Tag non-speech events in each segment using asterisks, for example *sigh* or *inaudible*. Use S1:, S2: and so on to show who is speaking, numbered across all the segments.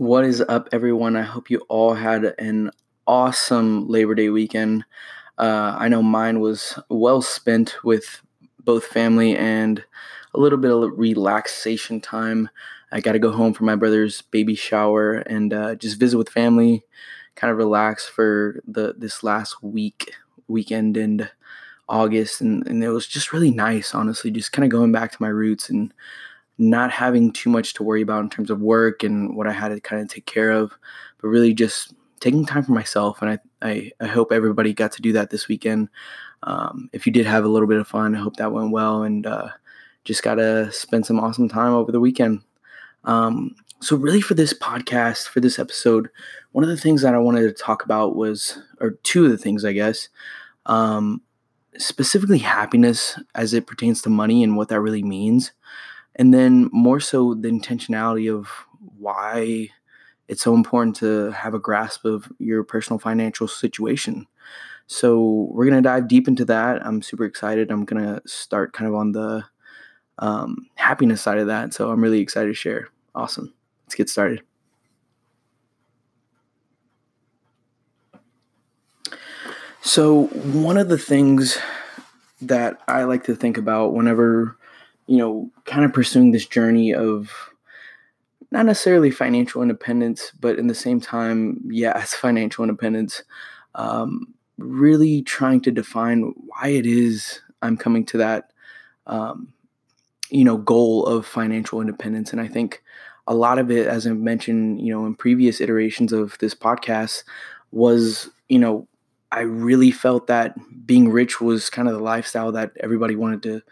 S1: What is up, everyone? I hope you all had an awesome Labor Day weekend. Uh, I know mine was well spent with both family and a little bit of relaxation time. I got to go home for my brother's baby shower and uh, just visit with family, kind of relax for the this last week weekend in August, and, and it was just really nice, honestly, just kind of going back to my roots and not having too much to worry about in terms of work and what I had to kind of take care of, but really just taking time for myself. And I, I, I hope everybody got to do that this weekend. Um, if you did have a little bit of fun, I hope that went well and uh, just got to spend some awesome time over the weekend. Um, so, really, for this podcast, for this episode, one of the things that I wanted to talk about was, or two of the things, I guess, um, specifically happiness as it pertains to money and what that really means and then more so the intentionality of why it's so important to have a grasp of your personal financial situation. So we're gonna dive deep into that. I'm super excited. I'm gonna start kind of on the um, happiness side of that. So I'm really excited to share. Awesome. Let's get started. So one of the things that I like to think about whenever you know, kind of pursuing this journey of not necessarily financial independence, but in the same time, it's financial independence. Um, really trying to define why it is I'm coming to that, um, you know, goal of financial independence. And I think a lot of it, as I mentioned, you know, in previous iterations of this podcast, was, you know, I really felt that being rich was kind of the lifestyle that everybody wanted to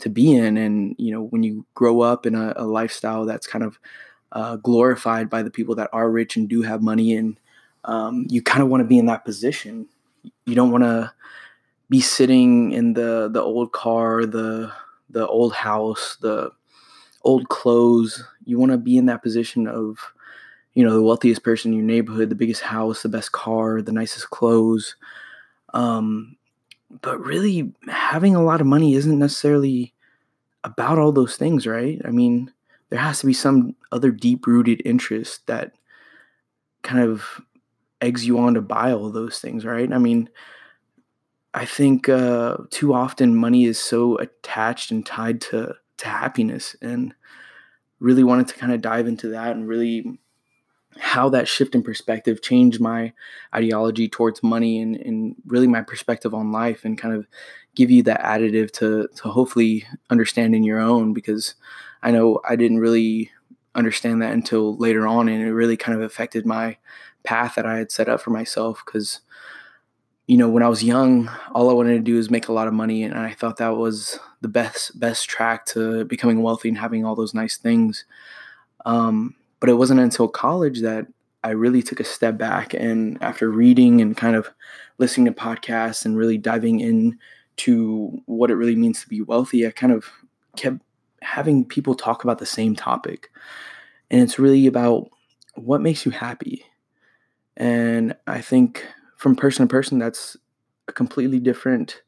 S1: to be in and you know when you grow up in a, a lifestyle that's kind of uh, glorified by the people that are rich and do have money and um, you kind of want to be in that position. You don't want to be sitting in the the old car the the old house the old clothes. You want to be in that position of you know the wealthiest person in your neighborhood the biggest house the best car the nicest clothes. Um, but really having a lot of money isn't necessarily about all those things, right? I mean, there has to be some other deep rooted interest that kind of eggs you on to buy all those things, right? I mean, I think uh, too often money is so attached and tied to to happiness, and really wanted to kind of dive into that and really how that shift in perspective changed my ideology towards money and, and really my perspective on life and kind of give you that additive to to hopefully understand in your own because I know I didn't really understand that until later on and it really kind of affected my path that I had set up for myself because you know when I was young all I wanted to do was make a lot of money and I thought that was the best best track to becoming wealthy and having all those nice things. Um, but it wasn't until college that I really took a step back and after reading and kind of listening to podcasts and really diving in to what it really means to be wealthy, I kind of kept having people talk about the same topic. And it's really about what makes you happy. And I think from person to person, that's a completely different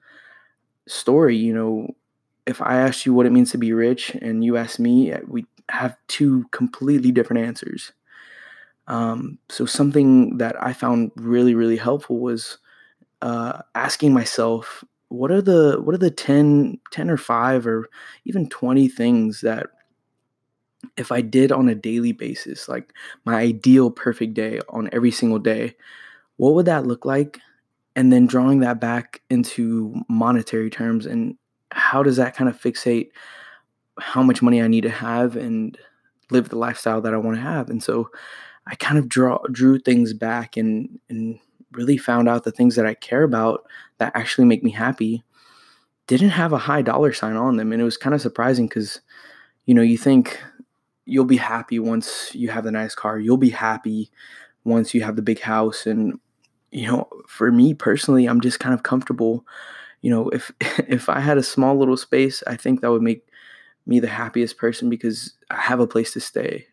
S1: story. You know, if I asked you what it means to be rich and you ask me, we have two completely different answers. Um, so something that I found really, really helpful was uh, asking myself, what are the what are the 10, 10 or 5 or even 20 things that if I did on a daily basis, like my ideal perfect day on every single day, what would that look like? And then drawing that back into monetary terms and how does that kind of fixate how much money I need to have and live the lifestyle that I want to have. And so I kind of draw drew things back and and really found out the things that I care about that actually make me happy didn't have a high dollar sign on them. And it was kind of surprising cuz you know you think you'll be happy once you have the nice car. You'll be happy once you have the big house. And you know for me personally I'm just kind of comfortable. You know if *laughs* if I had a small little space I think that would make me the happiest person because I have a place to stay.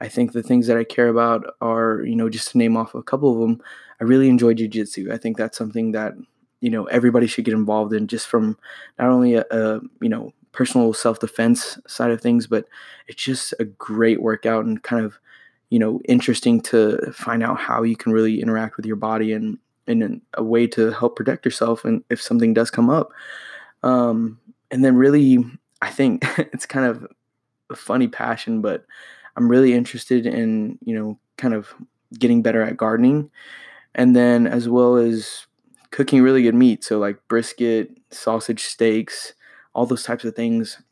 S1: I think the things that I care about are, you know, just to name off a couple of them, I really enjoy jujitsu. I think that's something that, you know, everybody should get involved in just from not only a, a you know, personal self defense side of things, but it's just a great workout and kind of you know interesting to find out how you can really interact with your body and in a way to help protect yourself and if something does come up um, and then really i think *laughs* it's kind of a funny passion but i'm really interested in you know kind of getting better at gardening. And then as well as cooking really good meat so like brisket sausage steaks all those types of things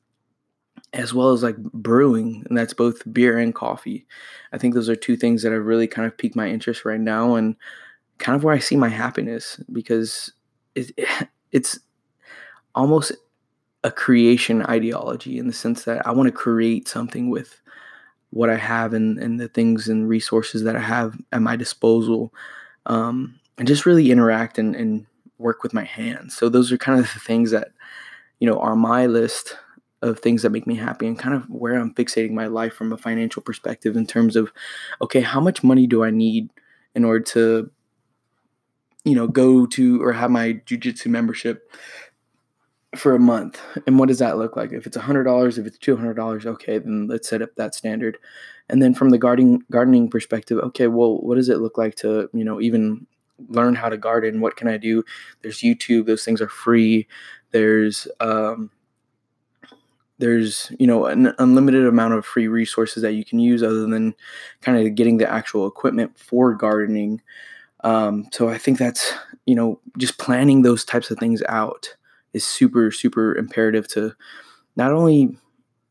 S1: as well as like brewing and that's both beer and coffee. I think those are two things that have really kind of piqued my interest right now and kind of where i see my happiness because it, *laughs* it's almost a creation ideology in the sense that i want to create something with what i have and, and the things and resources that i have at my disposal um, and just really interact and, and work with my hands. So those are kind of the things that you know are my list of things that make me happy and kind of where I'm fixating my life from a financial perspective in terms of okay, how much money do I need in order to you know go to or have my jujitsu membership for a month. And what does that look like? If it's $100 if it's $200 okay then let's set up that standard. And then from the gardening gardening perspective okay well what does it look like to you know even learn how to garden? What can i do? There's youtube those things are free. There's um, there's you know an unlimited amount of free resources that you can use other than kind of getting the actual equipment for gardening. Um, so i think that's you know just planning those types of things out is super super imperative to not only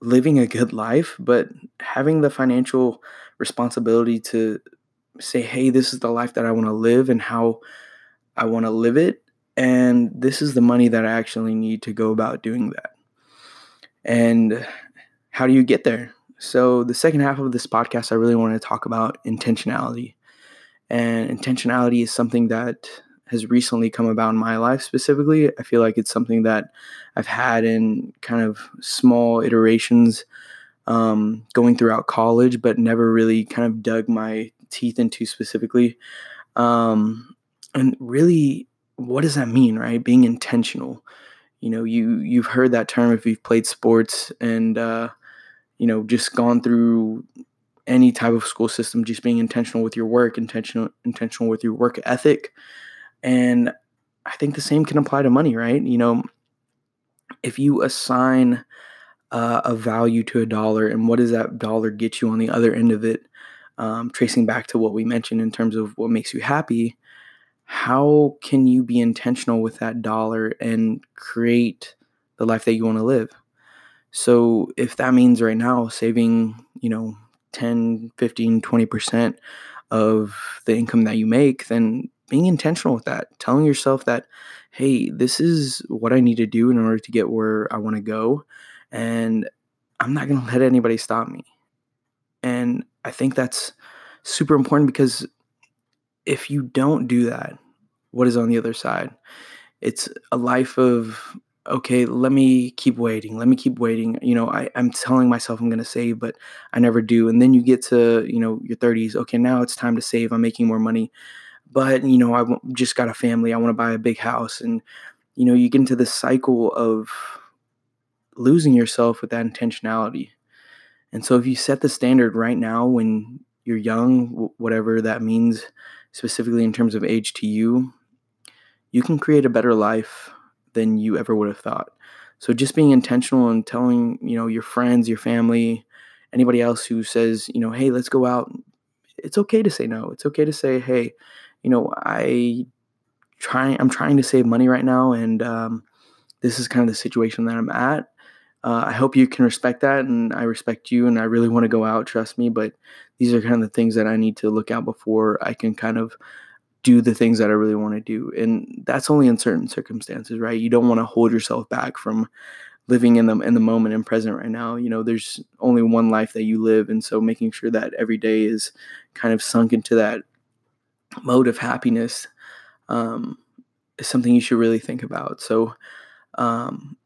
S1: living a good life but having the financial responsibility to say hey this is the life that i want to live and how i want to live it and this is the money that i actually need to go about doing that and how do you get there? So, the second half of this podcast, I really want to talk about intentionality. And intentionality is something that has recently come about in my life specifically. I feel like it's something that I've had in kind of small iterations um, going throughout college, but never really kind of dug my teeth into specifically. Um, and really, what does that mean, right? Being intentional you know you you've heard that term if you've played sports and uh, you know just gone through any type of school system just being intentional with your work intentional intentional with your work ethic and i think the same can apply to money right you know if you assign uh, a value to a dollar and what does that dollar get you on the other end of it um, tracing back to what we mentioned in terms of what makes you happy how can you be intentional with that dollar and create the life that you want to live? So if that means right now saving, you know, 10, 15, 20% of the income that you make, then being intentional with that, telling yourself that, hey, this is what I need to do in order to get where I want to go. And I'm not going to let anybody stop me. And I think that's super important because if you don't do that, what is on the other side? It's a life of okay, let me keep waiting. Let me keep waiting. You know, I, I'm telling myself I'm gonna save, but I never do. And then you get to, you know, your 30s. Okay, now it's time to save. I'm making more money. But, you know, I just got a family. I want to buy a big house. And, you know, you get into this cycle of losing yourself with that intentionality. And so if you set the standard right now when you're young, whatever that means, specifically in terms of age to you, you can create a better life than you ever would have thought. So just being intentional and telling, you know, your friends, your family, anybody else who says, you know, hey, let's go out. It's okay to say no. It's okay to say, hey, you know, I trying I'm trying to save money right now and um, this is kind of the situation that I'm at. Uh, I hope you can respect that, and I respect you, and I really want to go out. Trust me, but these are kind of the things that I need to look out before I can kind of do the things that I really want to do, and that's only in certain circumstances, right? You don't want to hold yourself back from living in the in the moment and present right now. You know, there's only one life that you live, and so making sure that every day is kind of sunk into that mode of happiness um, is something you should really think about. So. Um,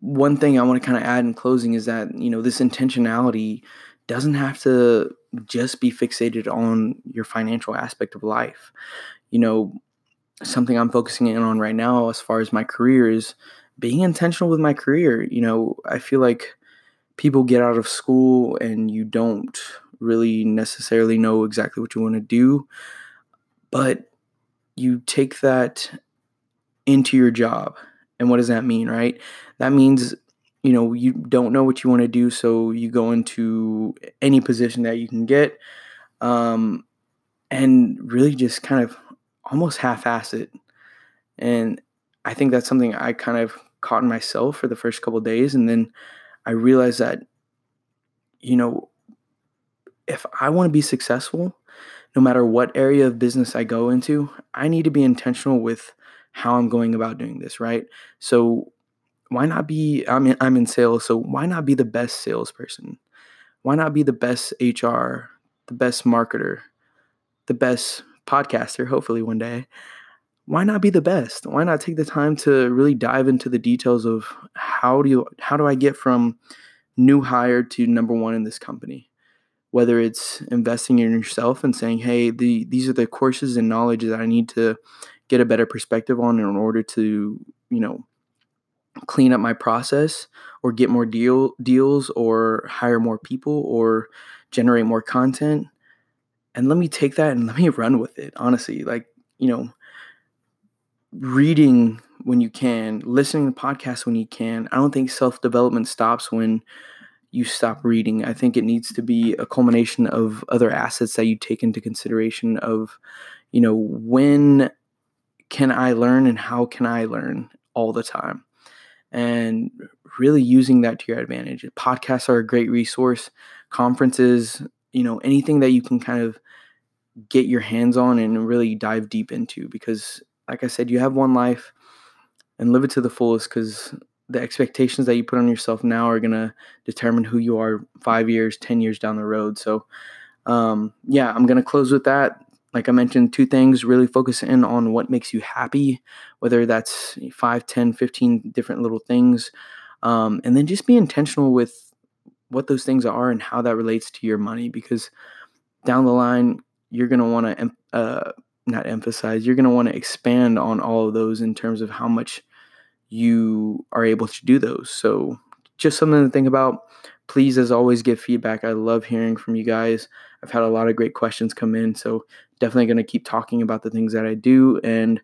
S1: one thing I want to kind of add in closing is that, you know, this intentionality doesn't have to just be fixated on your financial aspect of life. You know, something I'm focusing in on right now as far as my career is being intentional with my career. You know, I feel like people get out of school and you don't really necessarily know exactly what you want to do, but you take that into your job. And what does that mean, right? That means, you know, you don't know what you want to do, so you go into any position that you can get um, and really just kind of almost half ass it. And I think that's something I kind of caught in myself for the first couple days. And then I realized that, you know, if I want to be successful, no matter what area of business I go into, I need to be intentional with how I'm going about doing this, right? So why not be I'm in, I'm in sales, so why not be the best salesperson? Why not be the best HR, the best marketer, the best podcaster hopefully one day? Why not be the best? Why not take the time to really dive into the details of how do you how do I get from new hire to number 1 in this company? Whether it's investing in yourself and saying, hey, the, these are the courses and knowledge that I need to get a better perspective on in order to, you know, clean up my process or get more deal deals or hire more people or generate more content. And let me take that and *laughs* let me run with it. Honestly, like, you know, reading when you can, listening to podcasts when you can. I don't think self-development stops when you stop reading. I think it needs to be a culmination of other assets that you take into consideration of, you know, when can I learn and how can I learn all the time? And really using that to your advantage. Podcasts are a great resource, conferences, you know, anything that you can kind of get your hands on and really dive deep into because like I said, you have one life and live it to the fullest because the expectations that you put on yourself now are going to determine who you are five years, 10 years down the road. So, um, yeah, I'm going to close with that. Like I mentioned, two things really focus in on what makes you happy, whether that's 5, 10, 15 different little things. Um, and then just be intentional with what those things are and how that relates to your money because down the line, you're going to want to, uh, not emphasize, you're going to want to expand on all of those in terms of how much you are able to do those. So, just something to think about. Please, as always, give feedback. I love hearing from you guys. I've had a lot of great questions come in. So, definitely going to keep talking about the things that I do. And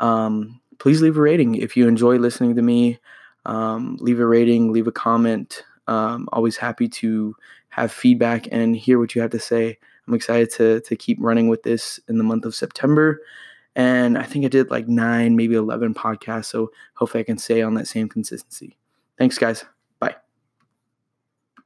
S1: um, please leave a rating if you enjoy listening to me. Um, leave a rating, leave a comment. Um, always happy to have feedback and hear what you have to say. I'm excited to, to keep running with this in the month of September. And I think I did like nine, maybe 11 podcasts. So hopefully I can stay on that same consistency. Thanks, guys.